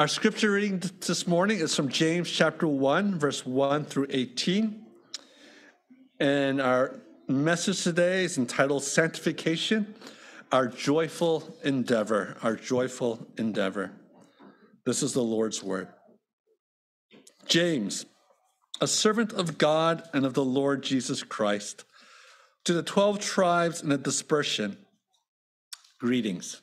Our scripture reading this morning is from James chapter 1, verse 1 through 18. And our message today is entitled Sanctification, Our Joyful Endeavor. Our Joyful Endeavor. This is the Lord's Word. James, a servant of God and of the Lord Jesus Christ, to the 12 tribes in the dispersion, greetings.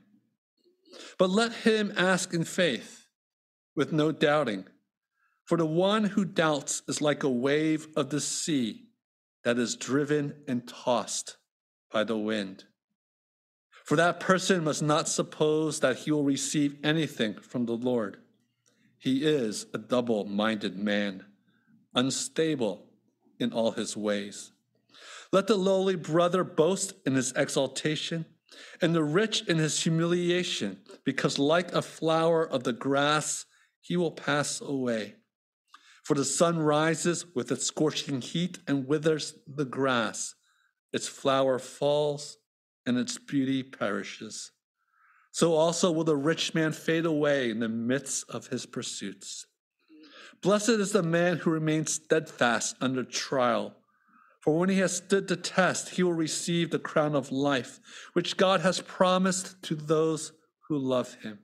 But let him ask in faith, with no doubting. For the one who doubts is like a wave of the sea that is driven and tossed by the wind. For that person must not suppose that he will receive anything from the Lord. He is a double minded man, unstable in all his ways. Let the lowly brother boast in his exaltation and the rich in his humiliation, because like a flower of the grass, he will pass away. For the sun rises with its scorching heat and withers the grass. Its flower falls and its beauty perishes. So also will the rich man fade away in the midst of his pursuits. Blessed is the man who remains steadfast under trial. For when he has stood the test, he will receive the crown of life, which God has promised to those who love him.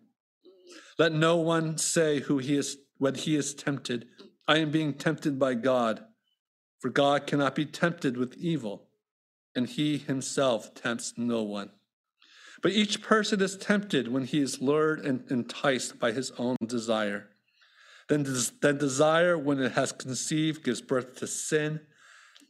Let no one say who he is when he is tempted, I am being tempted by God. For God cannot be tempted with evil, and he himself tempts no one. But each person is tempted when he is lured and enticed by his own desire. Then, then desire, when it has conceived, gives birth to sin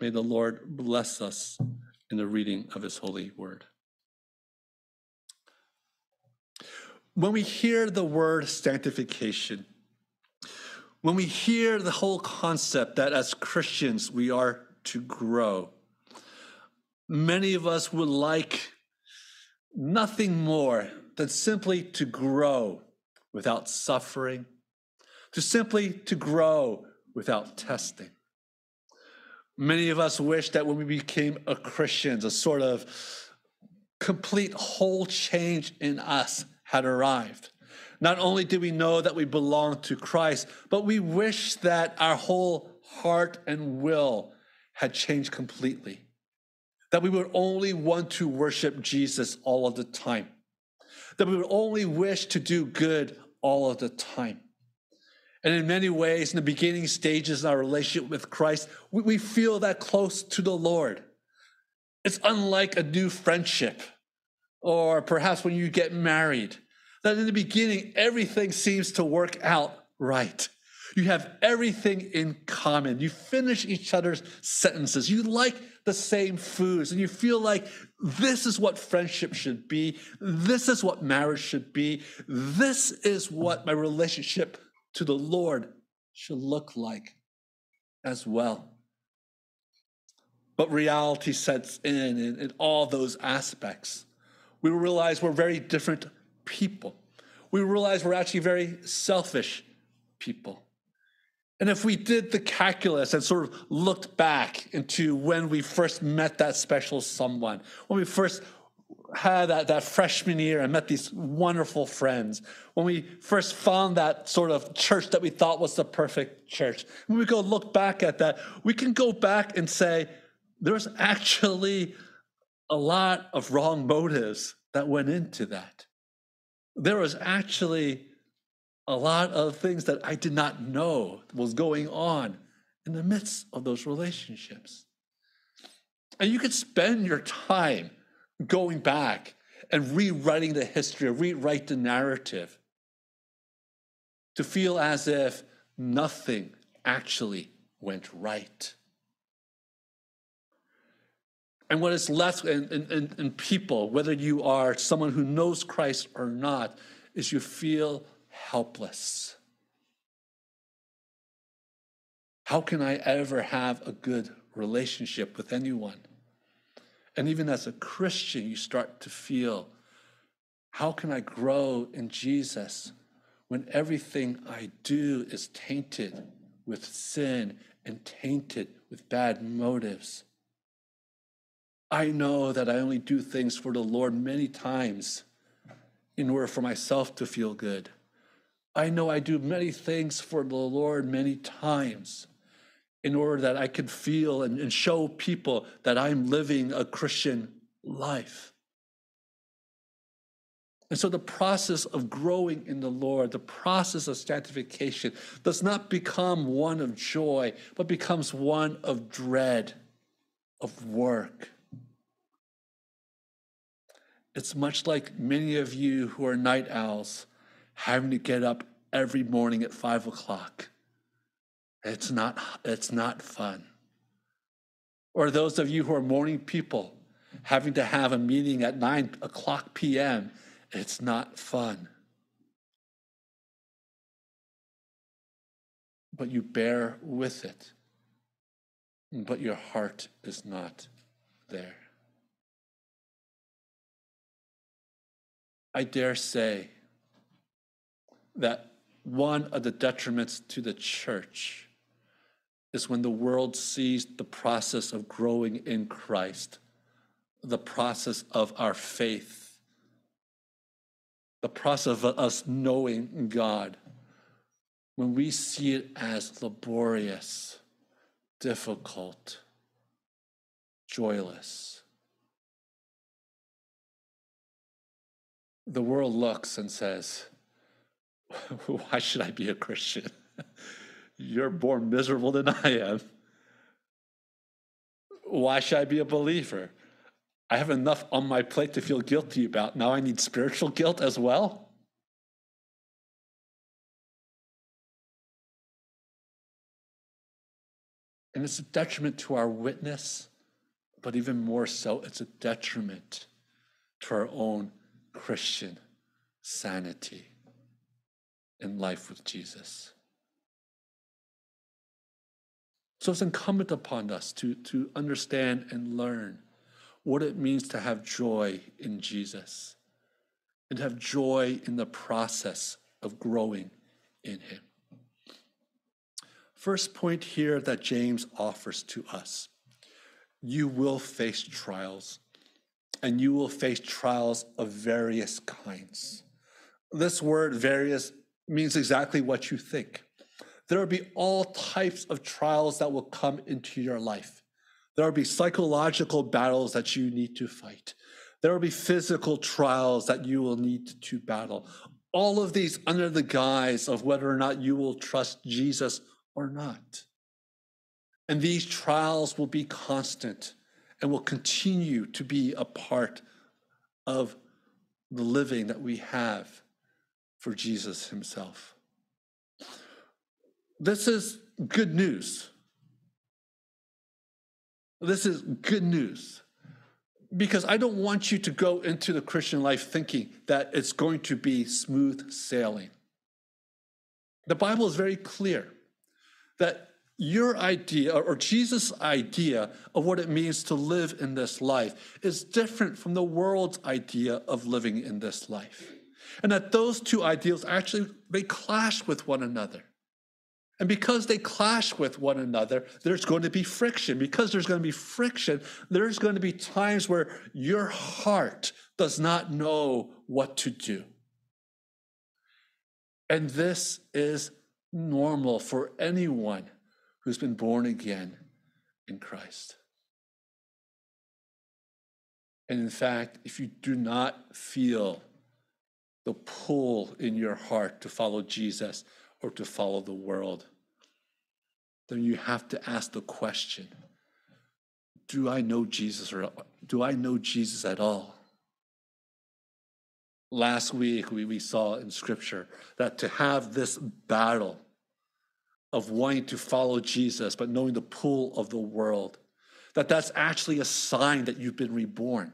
May the Lord bless us in the reading of his holy word. When we hear the word sanctification, when we hear the whole concept that as Christians we are to grow, many of us would like nothing more than simply to grow without suffering, to simply to grow without testing. Many of us wish that when we became a Christians, a sort of complete whole change in us had arrived. Not only do we know that we belong to Christ, but we wish that our whole heart and will had changed completely. That we would only want to worship Jesus all of the time. That we would only wish to do good all of the time. And in many ways, in the beginning stages in our relationship with Christ, we, we feel that close to the Lord. It's unlike a new friendship, or perhaps when you get married, that in the beginning, everything seems to work out right. You have everything in common. You finish each other's sentences. You like the same foods, and you feel like this is what friendship should be. This is what marriage should be. This is what my relationship to the Lord should look like as well. But reality sets in, in in, all those aspects. We realize we're very different people. We realize we're actually very selfish people. And if we did the calculus and sort of looked back into when we first met that special someone, when we first had that, that freshman year and met these wonderful friends, when we first found that sort of church that we thought was the perfect church, when we go look back at that, we can go back and say, there's actually a lot of wrong motives that went into that. There was actually a lot of things that I did not know was going on in the midst of those relationships. And you could spend your time going back and rewriting the history, rewrite the narrative to feel as if nothing actually went right. And what is left in, in, in, people, whether you are someone who knows Christ or not, is you feel helpless. How can I ever have a good relationship with anyone? And even as a Christian, you start to feel how can I grow in Jesus when everything I do is tainted with sin and tainted with bad motives? I know that I only do things for the Lord many times in order for myself to feel good. I know I do many things for the Lord many times in order that I could feel and, and show people that I'm living a Christian life. And so the process of growing in the Lord, the process of sanctification, does not become one of joy, but becomes one of dread, of work. It's much like many of you who are night owls having to get up every morning at five o'clock. It's not, it's not fun. Or those of you who are morning people having to have a meeting at nine o'clock p.m., it's not fun. But you bear with it, but your heart is not there. I dare say that one of the detriments to the church is when the world sees the process of growing in Christ, the process of our faith, the process of us knowing God, when we see it as laborious, difficult, joyless. the world looks and says, Why should I be a Christian? You're more miserable than I am. Why should I be a believer? I have enough on my plate to feel guilty about. Now I need spiritual guilt as well. And it's a detriment to our witness, but even more so, it's a detriment to our own Christian sanity in life with Jesus. So it's incumbent upon us to, to understand and learn what it means to have joy in Jesus and have joy in the process of growing in Him. First point here that James offers to us you will face trials and you will face trials of various kinds. This word, various, means exactly what you think. There will be all types of trials that will come into your life. There will be psychological battles that you need to fight. There will be physical trials that you will need to battle. All of these under the guise of whether or not you will trust Jesus or not. And these trials will be constant and will continue to be a part of the living that we have for Jesus himself. This is good news. This is good news because I don't want you to go into the Christian life thinking that it's going to be smooth sailing. The Bible is very clear that your idea or Jesus' idea of what it means to live in this life is different from the world's idea of living in this life. And that those two ideals actually they clash with one another. And because they clash with one another, there's going to be friction. Because there's going to be friction, there's going to be times where your heart does not know what to do. And this is normal for anyone who's been born again in Christ. And in fact, if you do not feel the pull in your heart to follow Jesus or to follow the world, then you have to ask the question Do I know Jesus or do I know Jesus at all? Last week, we, we saw in scripture that to have this battle of wanting to follow Jesus, but knowing the pull of the world, that that's actually a sign that you've been reborn.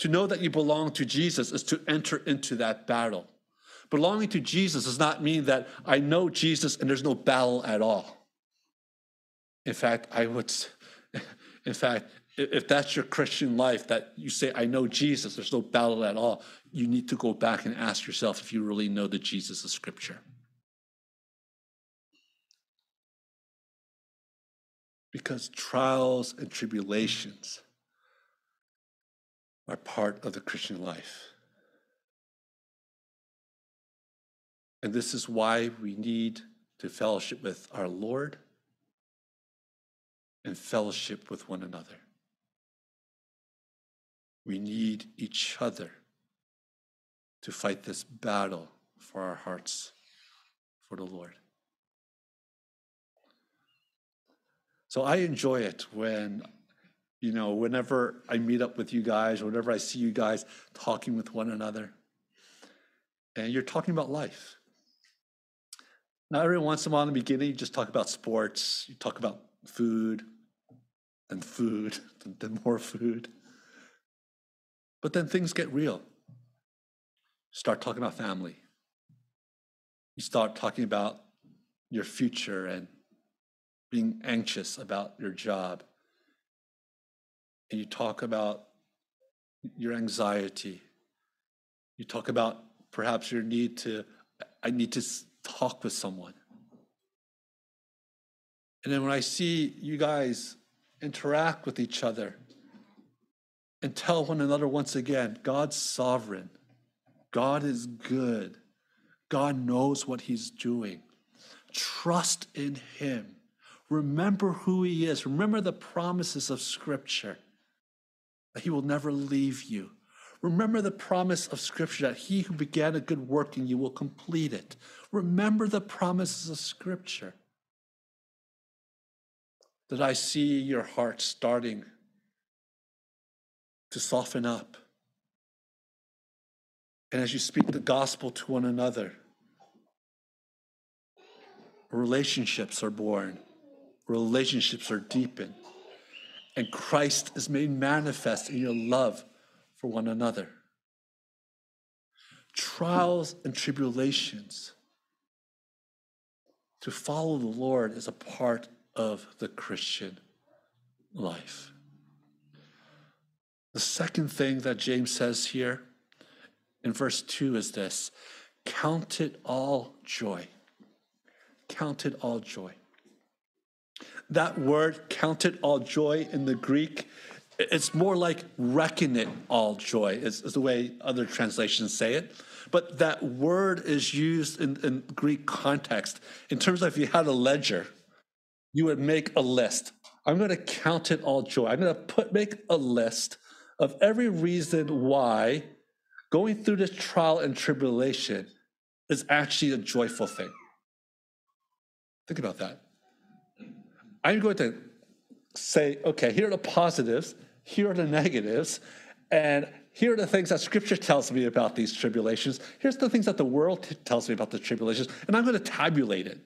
To know that you belong to Jesus is to enter into that battle. Belonging to Jesus does not mean that I know Jesus and there's no battle at all. In fact, I would, in fact, if that's your Christian life, that you say, I know Jesus, there's no battle at all, you need to go back and ask yourself if you really know the Jesus of Scripture. Because trials and tribulations are part of the Christian life. And this is why we need to fellowship with our Lord and fellowship with one another. We need each other to fight this battle for our hearts for the Lord. So I enjoy it when, you know, whenever I meet up with you guys, or whenever I see you guys talking with one another, and you're talking about life. Now, every once in a while in the beginning, you just talk about sports, you talk about food, and food, then more food. But then things get real. Start talking about family. You start talking about your future and being anxious about your job. And you talk about your anxiety. You talk about perhaps your need to, I need to talk with someone. And then when I see you guys interact with each other, and tell one another once again God's sovereign, God is good, God knows what He's doing. Trust in Him. Remember who He is. Remember the promises of Scripture that He will never leave you. Remember the promise of Scripture that He who began a good work in you will complete it. Remember the promises of Scripture. That I see your heart starting to soften up. And as you speak the gospel to one another, relationships are born, relationships are deepened, and Christ is made manifest in your love for one another. Hmm. Trials and tribulations to follow the Lord is a part of the Christian life. The second thing that James says here in verse 2 is this Count it all joy. Count it all joy. That word, count it all joy in the Greek, it's more like reckon it all joy, is, is the way other translations say it. But that word is used in, in Greek context in terms of if you had a ledger, you would make a list. I'm going to count it all joy. I'm going to put make a list of every reason why going through this trial and tribulation is actually a joyful thing. Think about that. I'm going to say, okay, here are the positives, here are the negatives, and here are the things that scripture tells me about these tribulations. Here's the things that the world t- tells me about the tribulations, and I'm going to tabulate it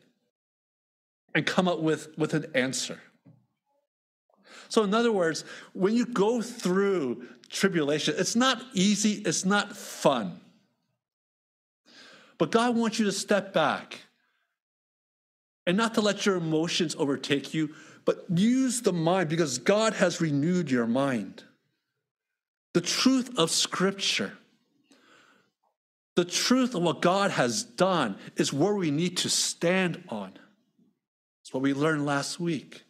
and come up with, with an answer. So, in other words, when you go through tribulation, it's not easy, it's not fun. But God wants you to step back and not to let your emotions overtake you, but use the mind because God has renewed your mind. The truth of Scripture, the truth of what God has done is where we need to stand on. It's what we learned last week.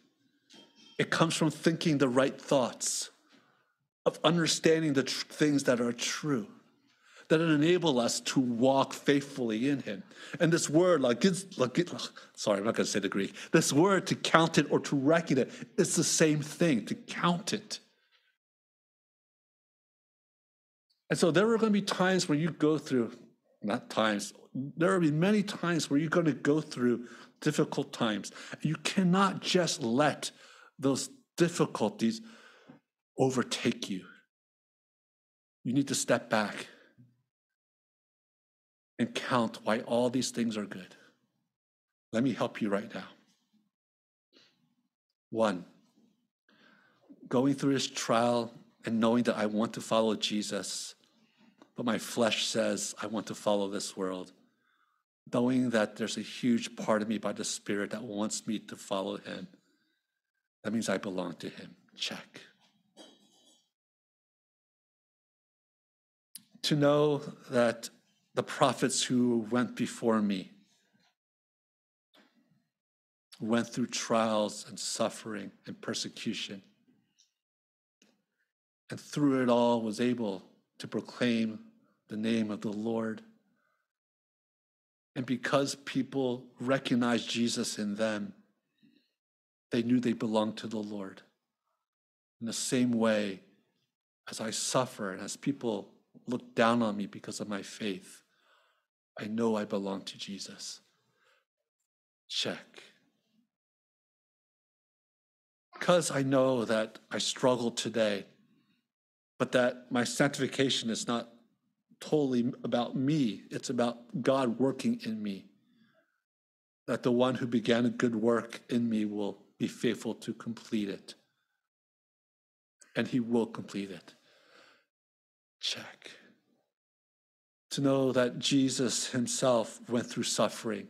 It comes from thinking the right thoughts, of understanding the tr- things that are true, that enable us to walk faithfully in Him. And this word, like, sorry, I'm not going to say the Greek. This word to count it or to reckon it, it's the same thing, to count it. And so there are going to be times where you go through, not times, there will be many times where you're going to go through difficult times. You cannot just let those difficulties overtake you. You need to step back and count why all these things are good. Let me help you right now. One, going through this trial and knowing that I want to follow Jesus, but my flesh says I want to follow this world. Knowing that there's a huge part of me by the Spirit that wants me to follow Him. That means I belong to Him. Check. To know that the prophets who went before me went through trials and suffering and persecution and through it all was able to proclaim the name of the Lord. And because people recognized Jesus in them, they knew they belonged to the Lord. In the same way as I suffer and as people look down on me because of my faith, I know I belong to Jesus. Check. Because I know that I struggle today but that my sanctification is not totally about me, it's about God working in me. That the one who began a good work in me will be faithful to complete it. And he will complete it. Check. To know that Jesus himself went through suffering.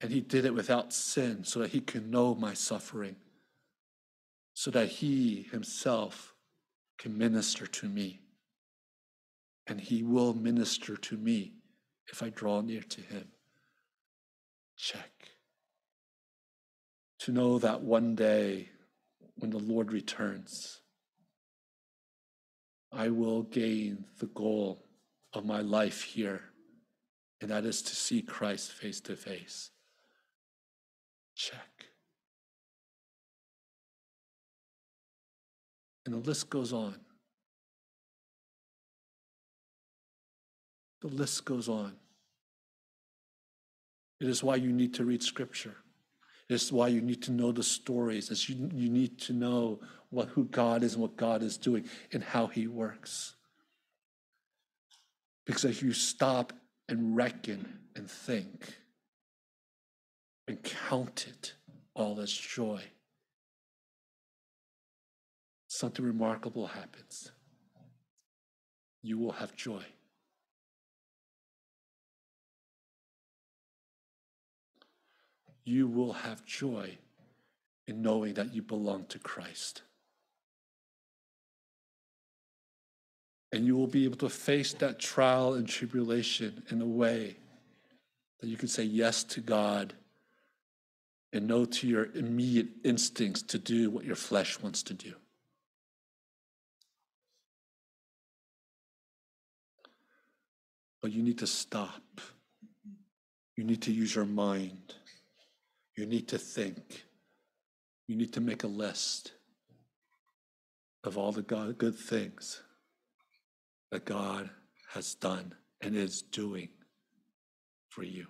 And he did it without sin so that he can know my suffering so that he himself can minister to me. And he will minister to me if I draw near to him. Check. To know that one day when the Lord returns, I will gain the goal of my life here, and that is to see Christ face to face. Check. And the list goes on. The list goes on. It is why you need to read scripture. It is why you need to know the stories. It's you, you need to know what, who God is and what God is doing and how he works. Because if you stop and reckon and think and count it all as joy, something remarkable happens. You will have joy. You will have joy in knowing that you belong to Christ. And you will be able to face that trial and tribulation in a way that you can say yes to God and no to your immediate instincts to do what your flesh wants to do. But you need to stop. You need to use your mind. You need to think. You need to make a list of all the God, good things that God has done and is doing for you.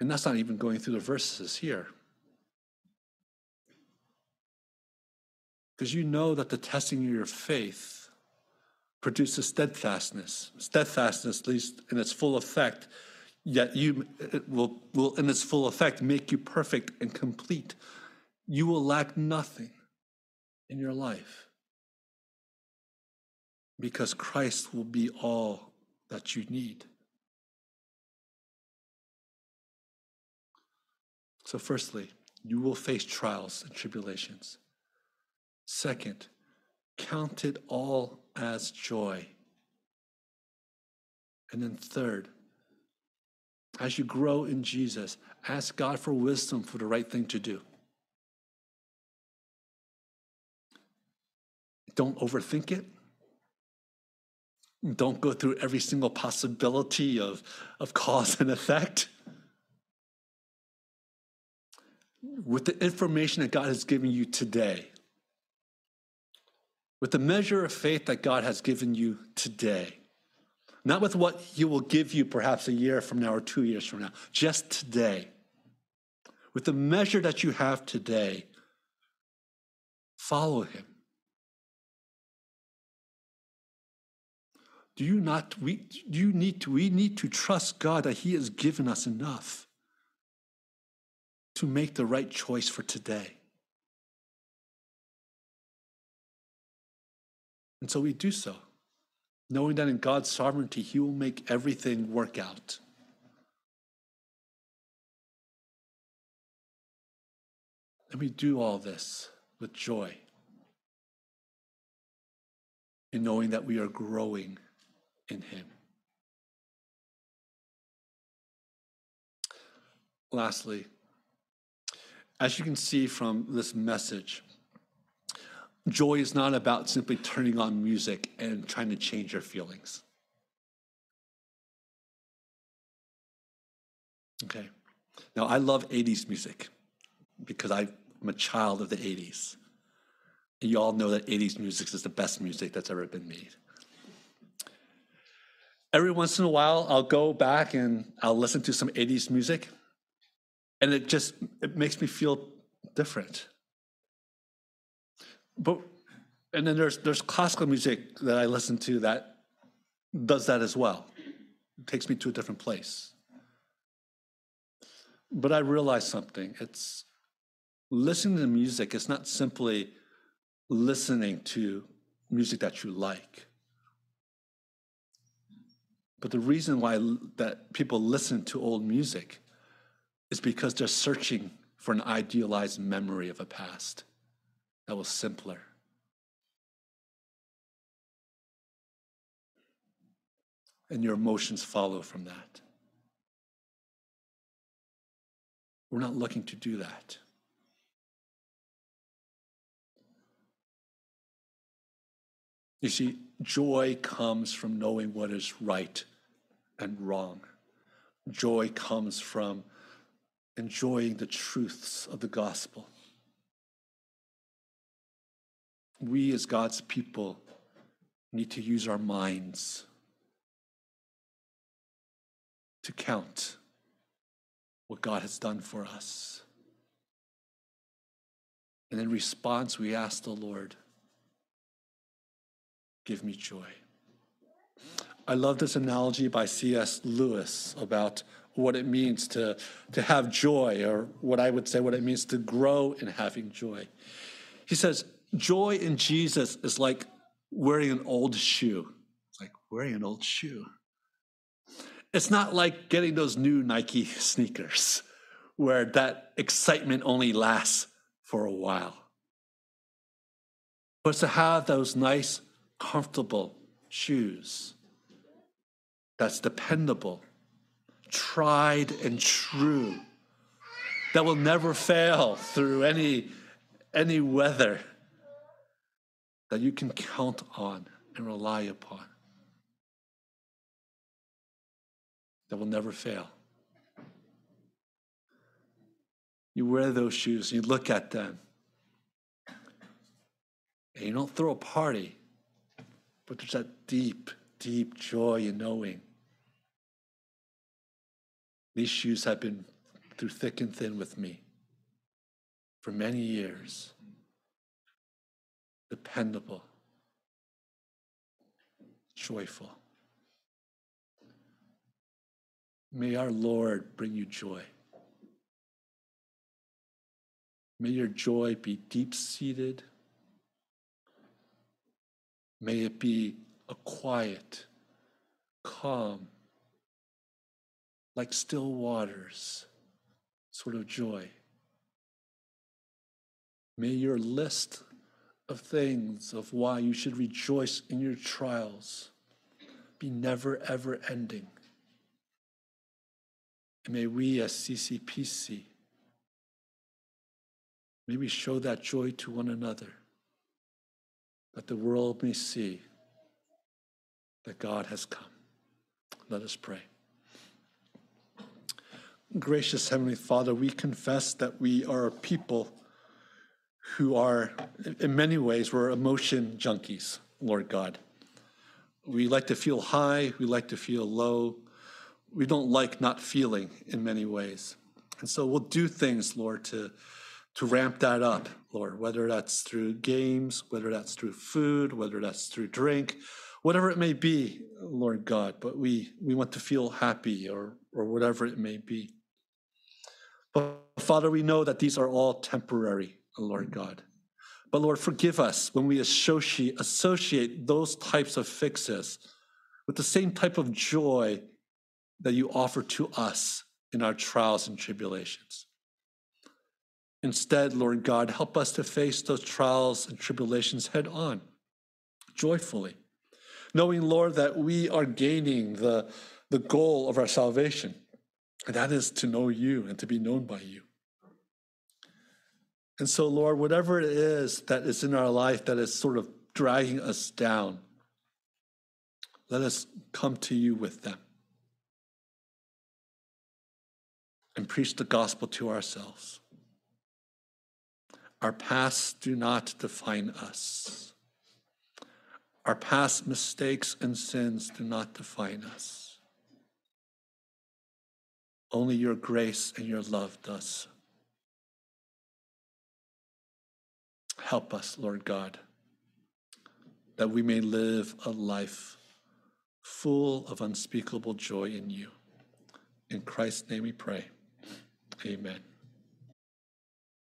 And that's not even going through the verses here. because you know that the testing of your faith produces steadfastness. Steadfastness, at least in its full effect, yet you it will, will in its full effect make you perfect and complete. You will lack nothing in your life because Christ will be all that you need. So, firstly, you will face trials and tribulations. Second, count it all as joy. And then third, as you grow in Jesus, ask God for wisdom for the right thing to do. Don't overthink it. Don't go through every single possibility of, of cause and effect. with the information that God has given you today, with the measure of faith that God has given you today, not with what He will give you perhaps a year from now or two years from now, just today, with the measure that you have today, follow Him. Do you not, we, do you need to, we need to trust God that He has given us enough to make the right choice for today. And so we do so, knowing that in God's sovereignty, He will make everything work out. Let me do all this with joy in knowing that we are growing in Him. Lastly, as you can see from this message, joy is not about simply turning on music and trying to change your feelings. Okay. Now, I love 80s music because I'm a child of the 80s. And you all know that 80s music is the best music that's ever been made every once in a while I'll go back and I'll listen to some 80s music and it just it makes me feel different. But and then there's there's classical music that I listen to that does that as well. It takes me to a different place. But I realize something. It's listening to music, it's not simply listening to music that you like but the reason why that people listen to old music is because they're searching for an idealized memory of a past that was simpler. And your emotions follow from that. We're not looking to do that. You see, Joy comes from knowing what is right and wrong. Joy comes from enjoying the truths of the gospel. We, as God's people, need to use our minds to count what God has done for us. And in response, we ask the Lord give me joy. I love this analogy by C.S. Lewis about what it means to, to have joy, or what I would say, what it means to grow in having joy. He says, Joy in Jesus is like wearing an old shoe. It's like wearing an old shoe. It's not like getting those new Nike sneakers where that excitement only lasts for a while. But to have those nice comfortable shoes that's dependable, tried and true, that will never fail through any, any weather, that you can count on and rely upon, that will never fail. You wear those shoes, you look at them, and you don't throw a party but there's that deep, deep joy in knowing these shoes have been through thick and thin with me for many years. Dependable, joyful. May our Lord bring you joy. May your joy be deep seated May it be a quiet, calm, like still waters sort of joy. May your list of things of why you should rejoice in your trials be never ever ending. And may we as CCPC, may we show that joy to one another that the world may see that God has come. Let us pray. gracious Heavenly Father, we confess that we are a people who are, in many ways, we're emotion junkies, Lord God. We like to feel high, we like to feel low. We don't like not feeling in many ways. And so we'll do things, Lord, to, to ramp that up, Lord, whether that's through games, whether that's through food, whether that's through drink, whatever it may be, Lord God, but we, we want to feel happy or, or whatever it may be. But Father, we know that these are all temporary, Lord God. But Lord, forgive us when we associate, associate those types of fixes with the same type of joy that you offer to us in our trials and tribulations. Instead, Lord God, help us to face those trials and tribulations head on, joyfully knowing, Lord, that we are gaining the, the goal of our salvation, and that is to know you and to be known by you. And so, Lord, whatever it is that is in our life that is sort of dragging us down, let us come to you with them and preach the gospel to ourselves. Our pasts do not define us. Our past mistakes and sins do not define us. Only your grace and your love does. Help us, Lord God, that we may live a life full of unspeakable joy in you. In Christ's name we pray. Amen.